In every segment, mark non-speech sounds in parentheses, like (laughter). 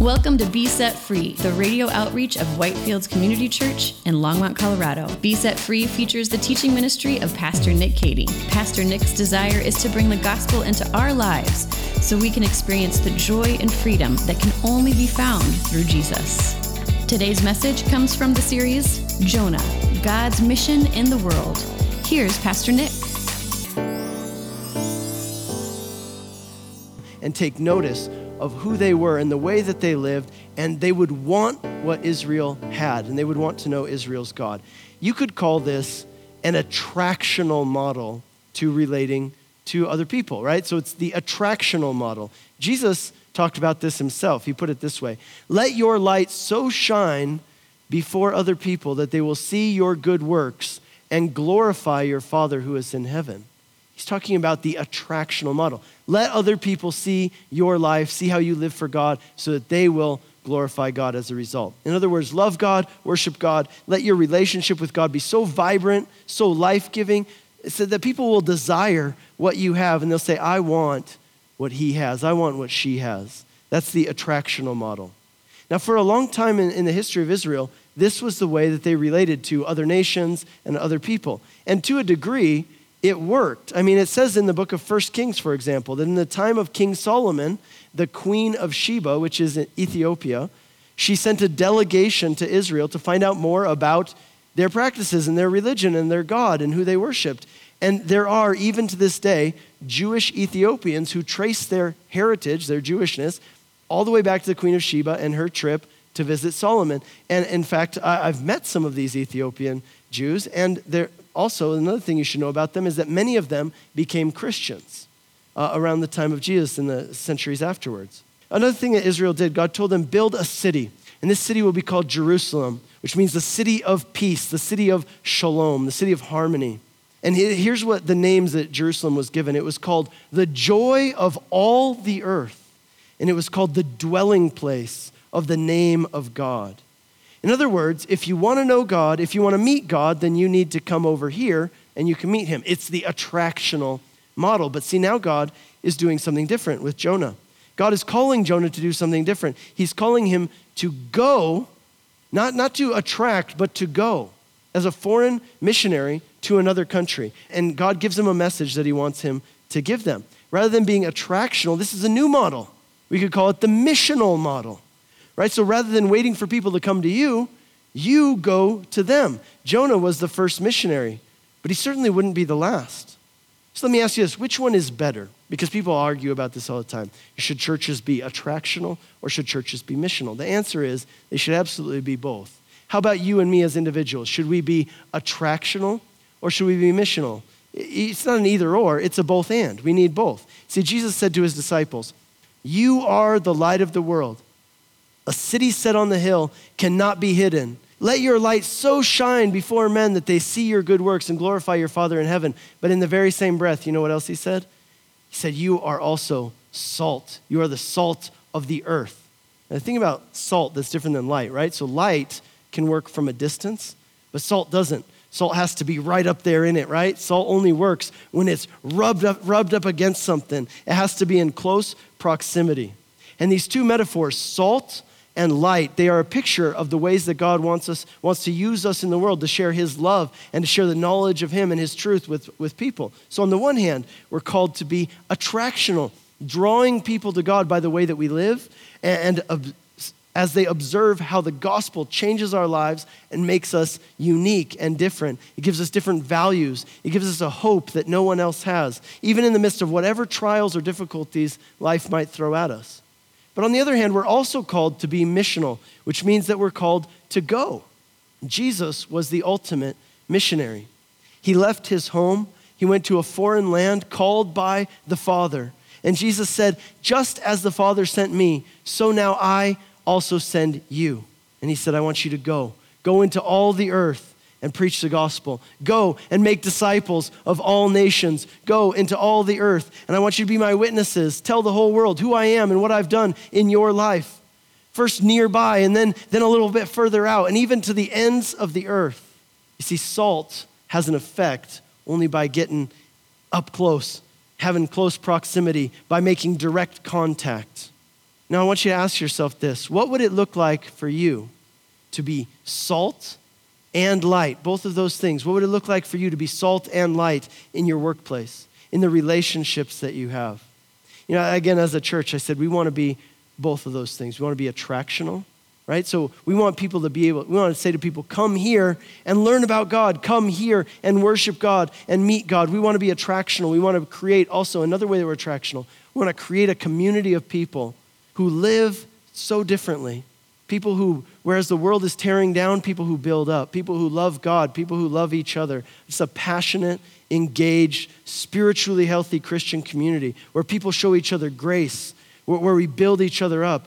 Welcome to Be Set Free, the radio outreach of Whitefields Community Church in Longmont, Colorado. Be Set Free features the teaching ministry of Pastor Nick Cady. Pastor Nick's desire is to bring the gospel into our lives so we can experience the joy and freedom that can only be found through Jesus. Today's message comes from the series Jonah, God's Mission in the World. Here's Pastor Nick. and take notice of who they were and the way that they lived, and they would want what Israel had, and they would want to know Israel's God. You could call this an attractional model to relating to other people, right? So it's the attractional model. Jesus talked about this himself. He put it this way Let your light so shine before other people that they will see your good works and glorify your Father who is in heaven. He's talking about the attractional model. Let other people see your life, see how you live for God, so that they will glorify God as a result. In other words, love God, worship God, let your relationship with God be so vibrant, so life giving, so that people will desire what you have and they'll say, I want what he has, I want what she has. That's the attractional model. Now, for a long time in, in the history of Israel, this was the way that they related to other nations and other people. And to a degree, it worked. I mean, it says in the book of First Kings, for example, that in the time of King Solomon, the queen of Sheba, which is in Ethiopia, she sent a delegation to Israel to find out more about their practices and their religion and their God and who they worshiped. And there are, even to this day, Jewish Ethiopians who trace their heritage, their Jewishness, all the way back to the Queen of Sheba and her trip to visit Solomon. And in fact, I've met some of these Ethiopian Jews, and they're also, another thing you should know about them is that many of them became Christians uh, around the time of Jesus in the centuries afterwards. Another thing that Israel did, God told them, build a city. And this city will be called Jerusalem, which means the city of peace, the city of shalom, the city of harmony. And here's what the names that Jerusalem was given it was called the joy of all the earth, and it was called the dwelling place of the name of God. In other words, if you want to know God, if you want to meet God, then you need to come over here and you can meet him. It's the attractional model. But see, now God is doing something different with Jonah. God is calling Jonah to do something different. He's calling him to go, not, not to attract, but to go as a foreign missionary to another country. And God gives him a message that he wants him to give them. Rather than being attractional, this is a new model. We could call it the missional model right? So rather than waiting for people to come to you, you go to them. Jonah was the first missionary, but he certainly wouldn't be the last. So let me ask you this which one is better? Because people argue about this all the time. Should churches be attractional or should churches be missional? The answer is they should absolutely be both. How about you and me as individuals? Should we be attractional or should we be missional? It's not an either or, it's a both and. We need both. See, Jesus said to his disciples, You are the light of the world. A city set on the hill cannot be hidden. Let your light so shine before men that they see your good works and glorify your Father in heaven. But in the very same breath, you know what else he said? He said, You are also salt. You are the salt of the earth. Now, the thing about salt that's different than light, right? So, light can work from a distance, but salt doesn't. Salt has to be right up there in it, right? Salt only works when it's rubbed up, rubbed up against something. It has to be in close proximity. And these two metaphors, salt and light. They are a picture of the ways that God wants us wants to use us in the world to share his love and to share the knowledge of him and his truth with, with people. So on the one hand, we're called to be attractional, drawing people to God by the way that we live and, and as they observe how the gospel changes our lives and makes us unique and different. It gives us different values. It gives us a hope that no one else has, even in the midst of whatever trials or difficulties life might throw at us. But on the other hand, we're also called to be missional, which means that we're called to go. Jesus was the ultimate missionary. He left his home, he went to a foreign land called by the Father. And Jesus said, Just as the Father sent me, so now I also send you. And he said, I want you to go. Go into all the earth and preach the gospel. Go and make disciples of all nations. Go into all the earth. And I want you to be my witnesses. Tell the whole world who I am and what I've done in your life. First nearby and then, then a little bit further out and even to the ends of the earth. You see, salt has an effect only by getting up close, having close proximity, by making direct contact. Now, I want you to ask yourself this what would it look like for you to be salt and light? Both of those things. What would it look like for you to be salt and light in your workplace, in the relationships that you have? You know, again, as a church, I said we want to be both of those things. We want to be attractional, right? So we want people to be able, we want to say to people, come here and learn about God. Come here and worship God and meet God. We want to be attractional. We want to create also another way that we're attractional. We want to create a community of people who live so differently. People who, whereas the world is tearing down, people who build up, people who love God, people who love each other. It's a passionate, engaged, spiritually healthy Christian community where people show each other grace, where, where we build each other up.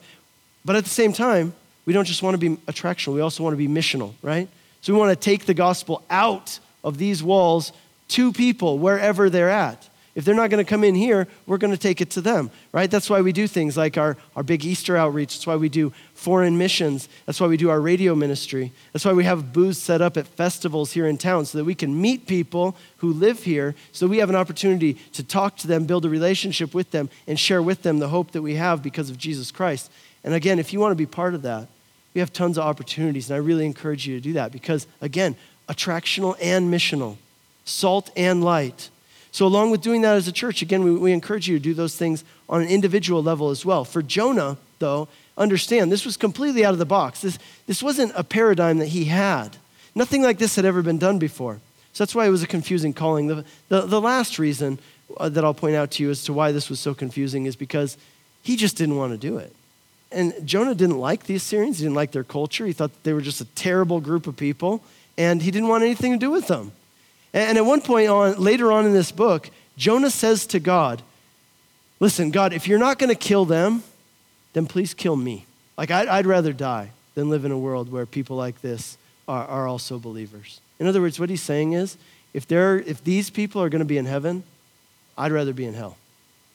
But at the same time, we don't just want to be attractional, we also want to be missional, right? So we want to take the gospel out of these walls to people wherever they're at. If they're not going to come in here, we're going to take it to them, right? That's why we do things like our, our big Easter outreach. That's why we do foreign missions. That's why we do our radio ministry. That's why we have booths set up at festivals here in town so that we can meet people who live here so we have an opportunity to talk to them, build a relationship with them, and share with them the hope that we have because of Jesus Christ. And again, if you want to be part of that, we have tons of opportunities, and I really encourage you to do that because, again, attractional and missional, salt and light. So, along with doing that as a church, again, we, we encourage you to do those things on an individual level as well. For Jonah, though, understand this was completely out of the box. This, this wasn't a paradigm that he had. Nothing like this had ever been done before. So that's why it was a confusing calling. The, the, the last reason uh, that I'll point out to you as to why this was so confusing is because he just didn't want to do it. And Jonah didn't like the Assyrians, he didn't like their culture. He thought they were just a terrible group of people, and he didn't want anything to do with them. And at one point on, later on in this book, Jonah says to God, Listen, God, if you're not going to kill them, then please kill me. Like, I'd, I'd, rather die than live in a world where people like this are, are also believers. In other words, what he's saying is, if, there, if these people are going to be in heaven, I'd rather be in hell.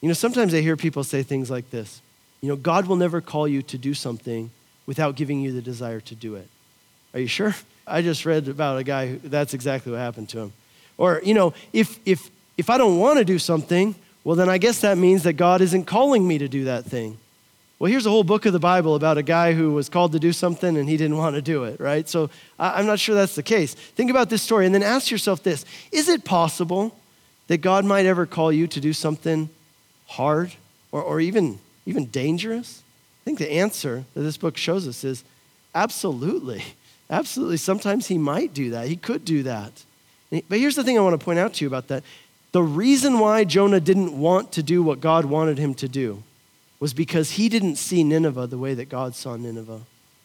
You know, sometimes I hear people say things like this You know, God will never call you to do something without giving you the desire to do it. Are you sure? I just read about a guy who that's exactly what happened to him. Or, you know, if, if, if I don't want to do something, well, then I guess that means that God isn't calling me to do that thing. Well, here's a whole book of the Bible about a guy who was called to do something and he didn't want to do it, right? So I'm not sure that's the case. Think about this story and then ask yourself this Is it possible that God might ever call you to do something hard or, or even, even dangerous? I think the answer that this book shows us is absolutely. (laughs) Absolutely. Sometimes he might do that, he could do that. But here's the thing I want to point out to you about that. The reason why Jonah didn't want to do what God wanted him to do was because he didn't see Nineveh the way that God saw Nineveh.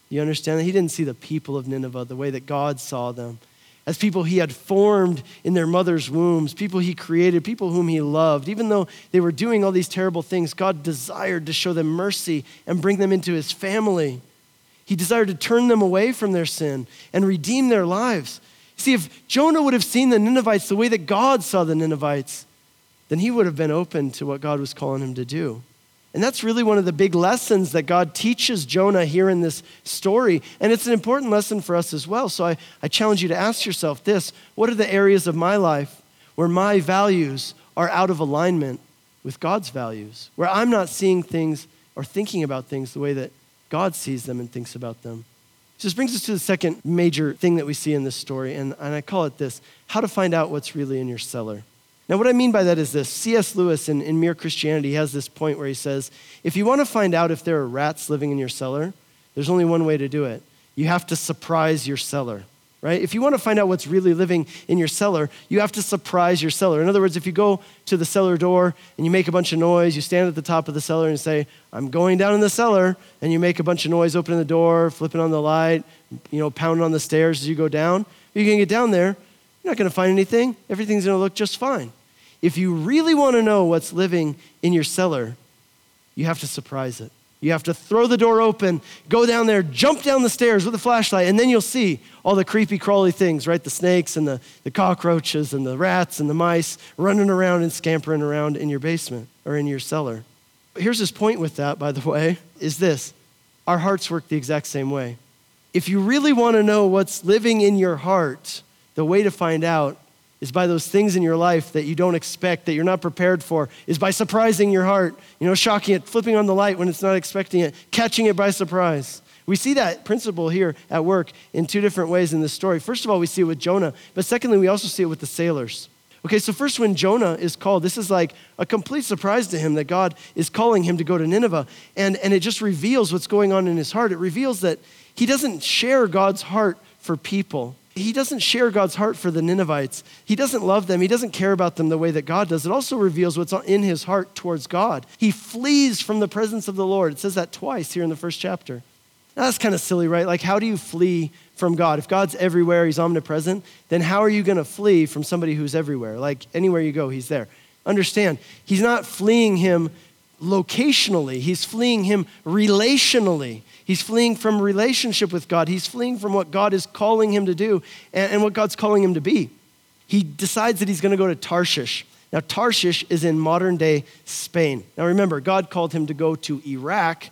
You understand that? He didn't see the people of Nineveh the way that God saw them. As people he had formed in their mother's wombs, people he created, people whom he loved. Even though they were doing all these terrible things, God desired to show them mercy and bring them into his family. He desired to turn them away from their sin and redeem their lives. See, if Jonah would have seen the Ninevites the way that God saw the Ninevites, then he would have been open to what God was calling him to do. And that's really one of the big lessons that God teaches Jonah here in this story. And it's an important lesson for us as well. So I, I challenge you to ask yourself this what are the areas of my life where my values are out of alignment with God's values? Where I'm not seeing things or thinking about things the way that God sees them and thinks about them? So this brings us to the second major thing that we see in this story, and, and I call it this how to find out what's really in your cellar. Now, what I mean by that is this C.S. Lewis in, in Mere Christianity has this point where he says, if you want to find out if there are rats living in your cellar, there's only one way to do it. You have to surprise your cellar right? If you want to find out what's really living in your cellar, you have to surprise your cellar. In other words, if you go to the cellar door and you make a bunch of noise, you stand at the top of the cellar and say, I'm going down in the cellar, and you make a bunch of noise, opening the door, flipping on the light, you know, pounding on the stairs as you go down, you're going to get down there. You're not going to find anything. Everything's going to look just fine. If you really want to know what's living in your cellar, you have to surprise it. You have to throw the door open, go down there, jump down the stairs with a flashlight, and then you'll see all the creepy, crawly things, right? The snakes and the, the cockroaches and the rats and the mice running around and scampering around in your basement or in your cellar. Here's his point with that, by the way, is this our hearts work the exact same way. If you really want to know what's living in your heart, the way to find out is by those things in your life that you don't expect, that you're not prepared for, is by surprising your heart, you know, shocking it, flipping on the light when it's not expecting it, catching it by surprise. We see that principle here at work in two different ways in this story. First of all, we see it with Jonah, but secondly, we also see it with the sailors. Okay, so first, when Jonah is called, this is like a complete surprise to him that God is calling him to go to Nineveh. And, and it just reveals what's going on in his heart. It reveals that he doesn't share God's heart for people he doesn't share God's heart for the Ninevites. He doesn't love them. He doesn't care about them the way that God does. It also reveals what's in his heart towards God. He flees from the presence of the Lord. It says that twice here in the first chapter. Now, that's kind of silly, right? Like, how do you flee from God? If God's everywhere, he's omnipresent, then how are you going to flee from somebody who's everywhere? Like, anywhere you go, he's there. Understand, he's not fleeing him locationally, he's fleeing him relationally. He's fleeing from relationship with God. He's fleeing from what God is calling him to do and, and what God's calling him to be. He decides that he's going to go to Tarshish. Now, Tarshish is in modern day Spain. Now, remember, God called him to go to Iraq,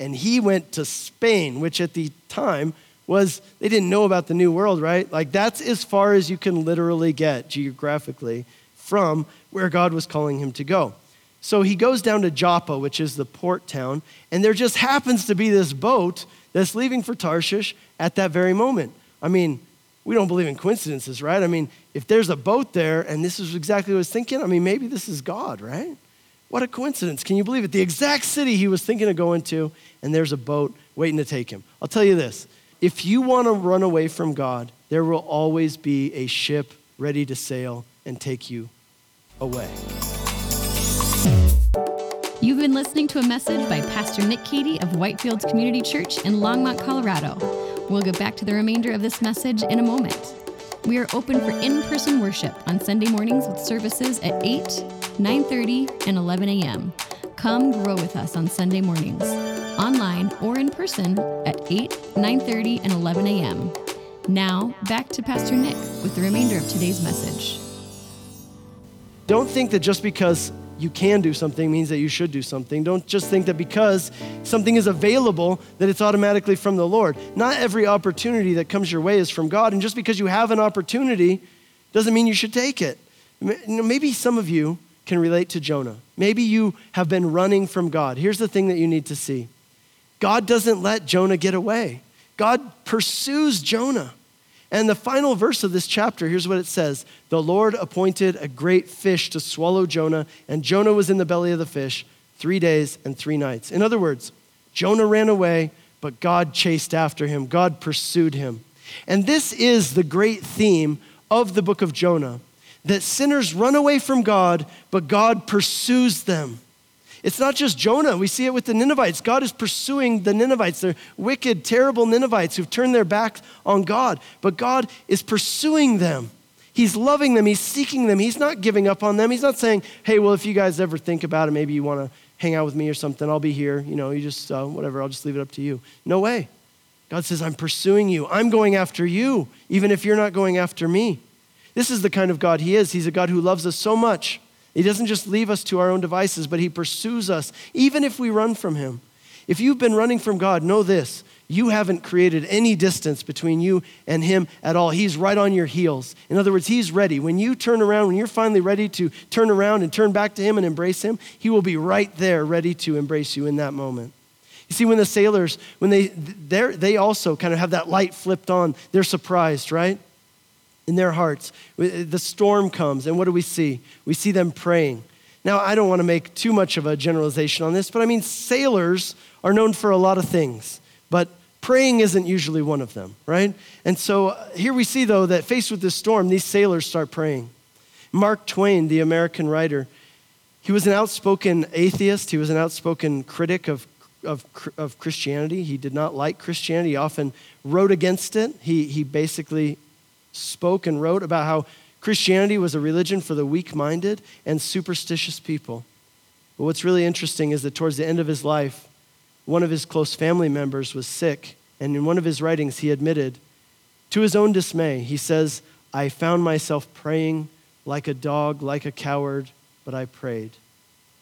and he went to Spain, which at the time was, they didn't know about the New World, right? Like, that's as far as you can literally get geographically from where God was calling him to go. So he goes down to Joppa, which is the port town, and there just happens to be this boat that's leaving for Tarshish at that very moment. I mean, we don't believe in coincidences, right? I mean, if there's a boat there and this is exactly what I was thinking, I mean, maybe this is God, right? What a coincidence. Can you believe it? The exact city he was thinking of going to, and there's a boat waiting to take him. I'll tell you this if you want to run away from God, there will always be a ship ready to sail and take you away. You've been listening to a message by Pastor Nick Cady of Whitefields Community Church in Longmont, Colorado. We'll get back to the remainder of this message in a moment. We are open for in-person worship on Sunday mornings with services at 8, 9:30, and 11 a.m. Come grow with us on Sunday mornings, online or in person at 8, 9:30, and 11 a.m. Now, back to Pastor Nick with the remainder of today's message. Don't think that just because you can do something means that you should do something. Don't just think that because something is available that it's automatically from the Lord. Not every opportunity that comes your way is from God, and just because you have an opportunity doesn't mean you should take it. Maybe some of you can relate to Jonah. Maybe you have been running from God. Here's the thing that you need to see God doesn't let Jonah get away, God pursues Jonah. And the final verse of this chapter, here's what it says The Lord appointed a great fish to swallow Jonah, and Jonah was in the belly of the fish three days and three nights. In other words, Jonah ran away, but God chased after him, God pursued him. And this is the great theme of the book of Jonah that sinners run away from God, but God pursues them. It's not just Jonah. We see it with the Ninevites. God is pursuing the Ninevites. They're wicked, terrible Ninevites who've turned their back on God. But God is pursuing them. He's loving them. He's seeking them. He's not giving up on them. He's not saying, hey, well, if you guys ever think about it, maybe you want to hang out with me or something, I'll be here. You know, you just, uh, whatever, I'll just leave it up to you. No way. God says, I'm pursuing you. I'm going after you, even if you're not going after me. This is the kind of God He is. He's a God who loves us so much he doesn't just leave us to our own devices, but He pursues us, even if we run from Him. If you've been running from God, know this you haven't created any distance between you and Him at all. He's right on your heels. In other words, He's ready. When you turn around, when you're finally ready to turn around and turn back to Him and embrace Him, He will be right there, ready to embrace you in that moment. You see, when the sailors, when they, they also kind of have that light flipped on, they're surprised, right? In their hearts. The storm comes, and what do we see? We see them praying. Now, I don't want to make too much of a generalization on this, but I mean, sailors are known for a lot of things, but praying isn't usually one of them, right? And so uh, here we see, though, that faced with this storm, these sailors start praying. Mark Twain, the American writer, he was an outspoken atheist, he was an outspoken critic of, of, of Christianity. He did not like Christianity, he often wrote against it. He, he basically spoke and wrote about how Christianity was a religion for the weak minded and superstitious people. But what's really interesting is that towards the end of his life, one of his close family members was sick. And in one of his writings, he admitted, to his own dismay, he says, I found myself praying like a dog, like a coward, but I prayed.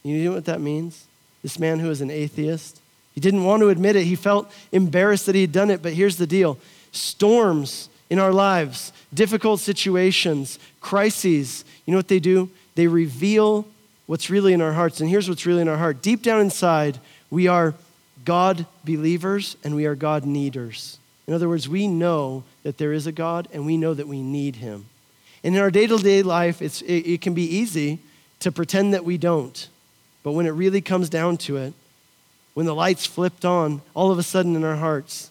You know what that means? This man who is an atheist, he didn't want to admit it. He felt embarrassed that he had done it, but here's the deal storms in our lives, difficult situations, crises, you know what they do? They reveal what's really in our hearts. And here's what's really in our heart deep down inside, we are God believers and we are God needers. In other words, we know that there is a God and we know that we need him. And in our day to day life, it, it can be easy to pretend that we don't. But when it really comes down to it, when the lights flipped on, all of a sudden in our hearts,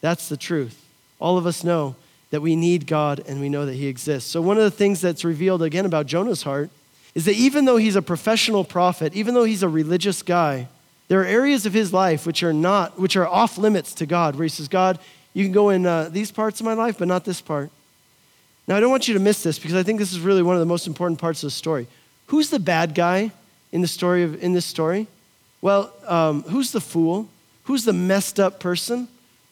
that's the truth. All of us know that we need God and we know that He exists. So, one of the things that's revealed again about Jonah's heart is that even though he's a professional prophet, even though he's a religious guy, there are areas of his life which are not, which are off limits to God, where he says, God, you can go in uh, these parts of my life, but not this part. Now, I don't want you to miss this because I think this is really one of the most important parts of the story. Who's the bad guy in the story of, in this story? Well, um, who's the fool? Who's the messed up person?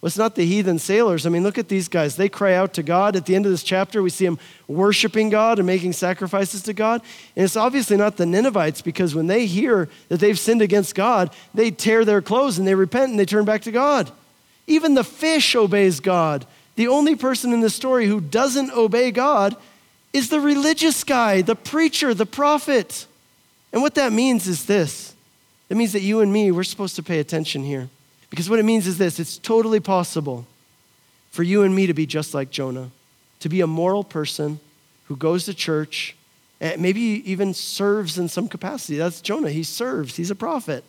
It's not the heathen sailors. I mean, look at these guys. They cry out to God. At the end of this chapter, we see them worshiping God and making sacrifices to God. And it's obviously not the Ninevites because when they hear that they've sinned against God, they tear their clothes and they repent and they turn back to God. Even the fish obeys God. The only person in the story who doesn't obey God is the religious guy, the preacher, the prophet. And what that means is this it means that you and me, we're supposed to pay attention here. Because what it means is this it's totally possible for you and me to be just like Jonah, to be a moral person who goes to church, and maybe even serves in some capacity. That's Jonah. He serves, he's a prophet,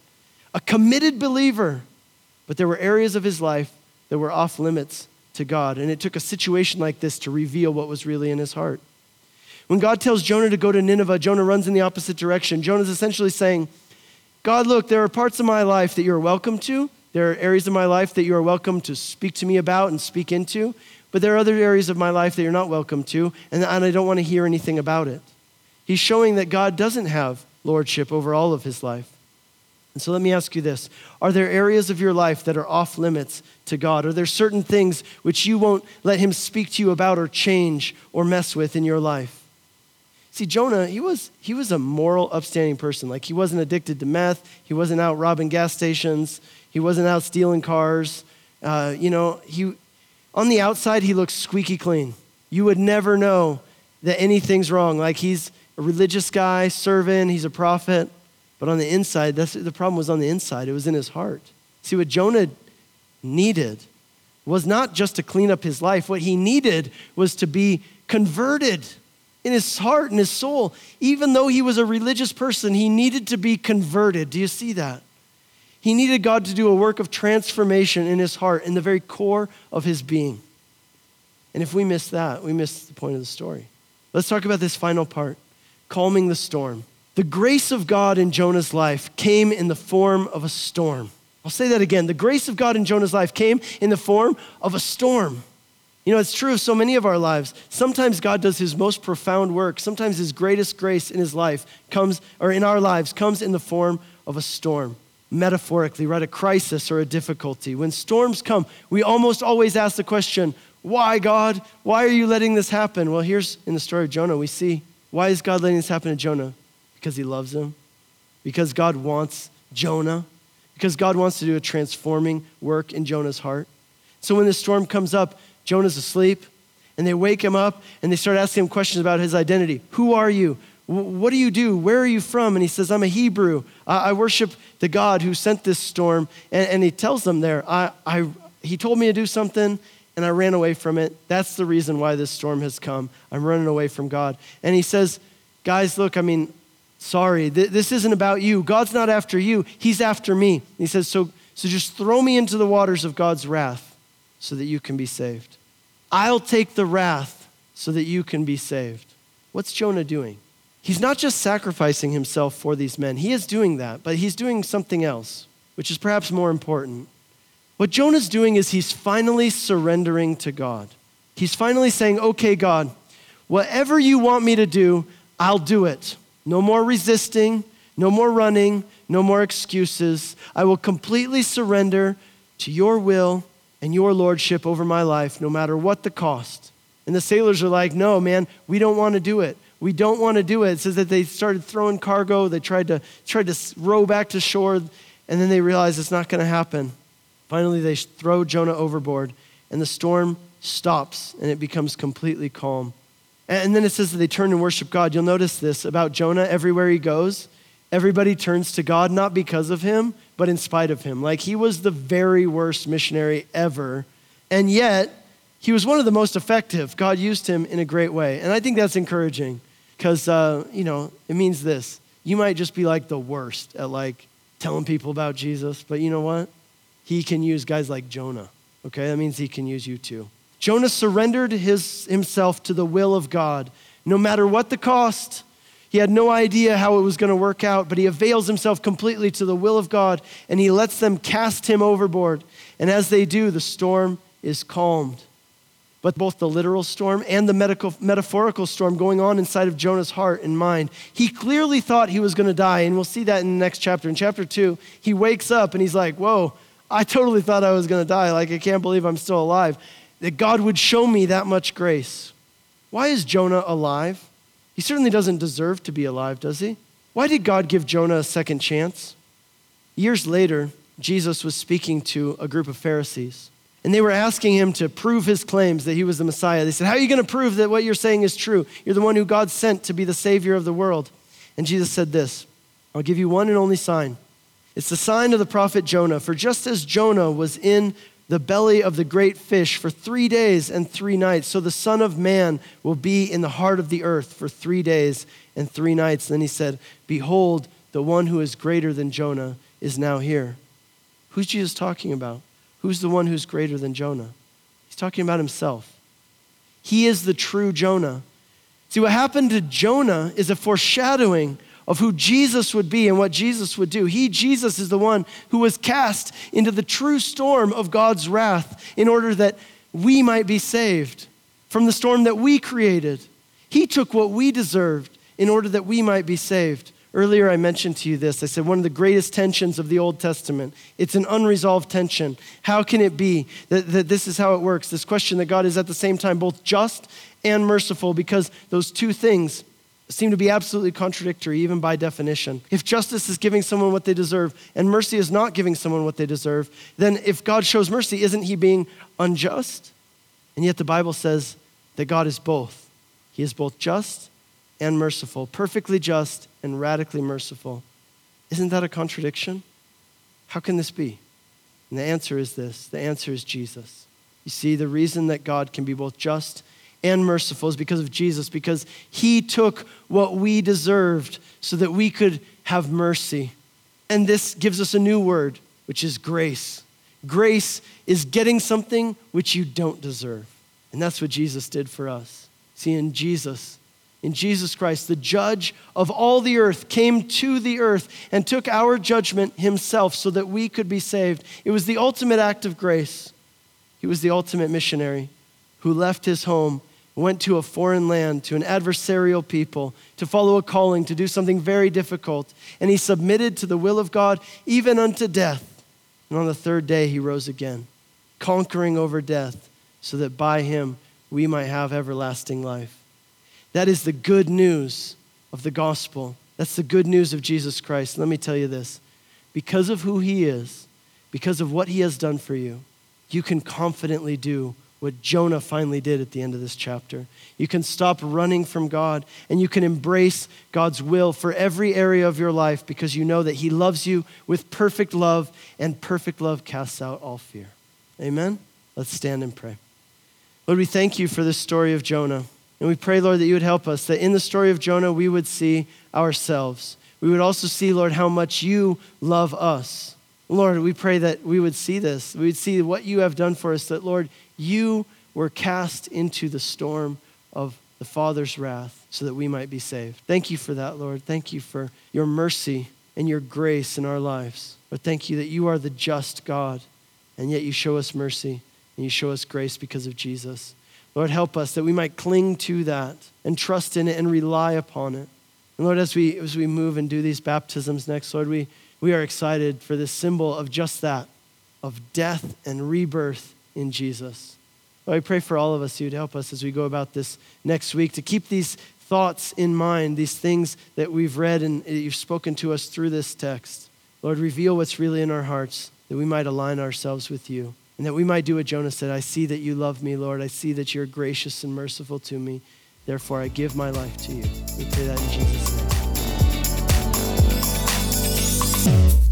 a committed believer. But there were areas of his life that were off limits to God. And it took a situation like this to reveal what was really in his heart. When God tells Jonah to go to Nineveh, Jonah runs in the opposite direction. Jonah's essentially saying, God, look, there are parts of my life that you're welcome to. There are areas of my life that you are welcome to speak to me about and speak into. But there are other areas of my life that you're not welcome to, and, I don't want to hear anything about it. He's showing that God doesn't have lordship over all of his life. And so let me ask you this Are there areas of your life that are off limits to God? Are there certain things which you won't let Him speak to you about or change or mess with in your life? See, Jonah, he was, he was a moral, upstanding person. Like, he wasn't addicted to meth, he wasn't out robbing gas stations, he wasn't out stealing cars. Uh, you know, he, on the outside, he looks squeaky clean. You would never know that anything's wrong. Like, he's a religious guy, serving, he's a prophet. But on the inside, that's, the problem was on the inside, it was in his heart. See, what Jonah needed was not just to clean up his life, what he needed was to be converted in his heart and his soul. Even though he was a religious person, he needed to be converted. Do you see that? He needed God to do a work of transformation in his heart, in the very core of his being. And if we miss that, we miss the point of the story. Let's talk about this final part calming the storm. The grace of God in Jonah's life came in the form of a storm. I'll say that again. The grace of God in Jonah's life came in the form of a storm. You know, it's true of so many of our lives. Sometimes God does his most profound work. Sometimes his greatest grace in his life comes, or in our lives, comes in the form of a storm. Metaphorically, right? A crisis or a difficulty. When storms come, we almost always ask the question, why, God? Why are you letting this happen? Well, here's in the story of Jonah, we see why is God letting this happen to Jonah? Because he loves him, because God wants Jonah, because God wants to do a transforming work in Jonah's heart. So when the storm comes up, Jonah's asleep, and they wake him up and they start asking him questions about his identity. Who are you? What do you do? Where are you from? And he says, I'm a Hebrew. I worship the God who sent this storm. And, and he tells them there, I, I, he told me to do something and I ran away from it. That's the reason why this storm has come. I'm running away from God. And he says, Guys, look, I mean, sorry, th- this isn't about you. God's not after you, He's after me. And he says, so, so just throw me into the waters of God's wrath so that you can be saved. I'll take the wrath so that you can be saved. What's Jonah doing? He's not just sacrificing himself for these men, he is doing that, but he's doing something else, which is perhaps more important. What Jonah's doing is he's finally surrendering to God. He's finally saying, Okay, God, whatever you want me to do, I'll do it. No more resisting, no more running, no more excuses. I will completely surrender to your will and your lordship over my life, no matter what the cost. And the sailors are like, No, man, we don't want to do it. We don't want to do it. It says that they started throwing cargo. They tried to, tried to row back to shore, and then they realized it's not going to happen. Finally, they throw Jonah overboard, and the storm stops and it becomes completely calm. And then it says that they turn and worship God. You'll notice this about Jonah everywhere he goes. Everybody turns to God, not because of him, but in spite of him. Like he was the very worst missionary ever. And yet, he was one of the most effective. God used him in a great way. And I think that's encouraging because, uh, you know, it means this. You might just be like the worst at like telling people about Jesus, but you know what? He can use guys like Jonah. Okay, that means he can use you too. Jonah surrendered his, himself to the will of God, no matter what the cost. He had no idea how it was going to work out, but he avails himself completely to the will of God and he lets them cast him overboard. And as they do, the storm is calmed. But both the literal storm and the medical, metaphorical storm going on inside of Jonah's heart and mind, he clearly thought he was going to die. And we'll see that in the next chapter. In chapter two, he wakes up and he's like, Whoa, I totally thought I was going to die. Like, I can't believe I'm still alive that God would show me that much grace. Why is Jonah alive? He certainly doesn't deserve to be alive, does he? Why did God give Jonah a second chance? Years later, Jesus was speaking to a group of Pharisees, and they were asking him to prove his claims that he was the Messiah. They said, How are you going to prove that what you're saying is true? You're the one who God sent to be the Savior of the world. And Jesus said this I'll give you one and only sign. It's the sign of the prophet Jonah. For just as Jonah was in the belly of the great fish for three days and three nights. So the Son of Man will be in the heart of the earth for three days and three nights. Then he said, Behold, the one who is greater than Jonah is now here. Who's Jesus talking about? Who's the one who's greater than Jonah? He's talking about himself. He is the true Jonah. See, what happened to Jonah is a foreshadowing of who Jesus would be and what Jesus would do. He, Jesus, is the one who was cast into the true storm of God's wrath in order that we might be saved from the storm that we created. He took what we deserved in order that we might be saved. Earlier, I mentioned to you this. I said one of the greatest tensions of the Old Testament. It's an unresolved tension. How can it be that, that this is how it works? This question that God is at the same time both just and merciful, because those two things seem to be absolutely contradictory, even by definition. If justice is giving someone what they deserve and mercy is not giving someone what they deserve, then if God shows mercy, isn't he being unjust? And yet the Bible says that God is both. He is both just and merciful, perfectly just and radically merciful. Isn't that a contradiction? How can this be? And the answer is this the answer is Jesus. You see, the reason that God can be both just and merciful is because of Jesus, because he took what we deserved so that we could have mercy. And this gives us a new word, which is grace. Grace is getting something which you don't deserve. And that's what Jesus did for us. See, in Jesus, in Jesus Christ, the judge of all the earth came to the earth and took our judgment himself so that we could be saved. It was the ultimate act of grace. He was the ultimate missionary who left his home went to a foreign land, to an adversarial people, to follow a calling, to do something very difficult. And he submitted to the will of God, even unto death. And on the third day, he rose again, conquering over death, so that by him we might have everlasting life. That is the good news of the gospel. That's the good news of Jesus Christ. Let me tell you this because of who he is, because of what he has done for you, you can confidently do what Jonah finally did at the end of this chapter. You can stop running from God and you can embrace God's will for every area of your life because you know that He loves you with perfect love, and perfect love casts out all fear. Amen? Let's stand and pray. Lord, we thank you for this story of Jonah. And we pray, Lord, that you would help us, that in the story of Jonah, we would see ourselves. We would also see, Lord, how much you love us. Lord, we pray that we would see this. We would see what you have done for us, that, Lord, you were cast into the storm of the Father's wrath so that we might be saved. Thank you for that, Lord. Thank you for your mercy and your grace in our lives. But thank you that you are the just God, and yet you show us mercy and you show us grace because of Jesus. Lord, help us that we might cling to that and trust in it and rely upon it. And Lord, as we, as we move and do these baptisms next, Lord, we, we are excited for this symbol of just that, of death and rebirth in Jesus. I pray for all of us, you'd help us as we go about this next week to keep these thoughts in mind, these things that we've read and that you've spoken to us through this text. Lord, reveal what's really in our hearts that we might align ourselves with you. And that we might do what Jonah said I see that you love me, Lord. I see that you're gracious and merciful to me. Therefore, I give my life to you. We pray that in Jesus' name.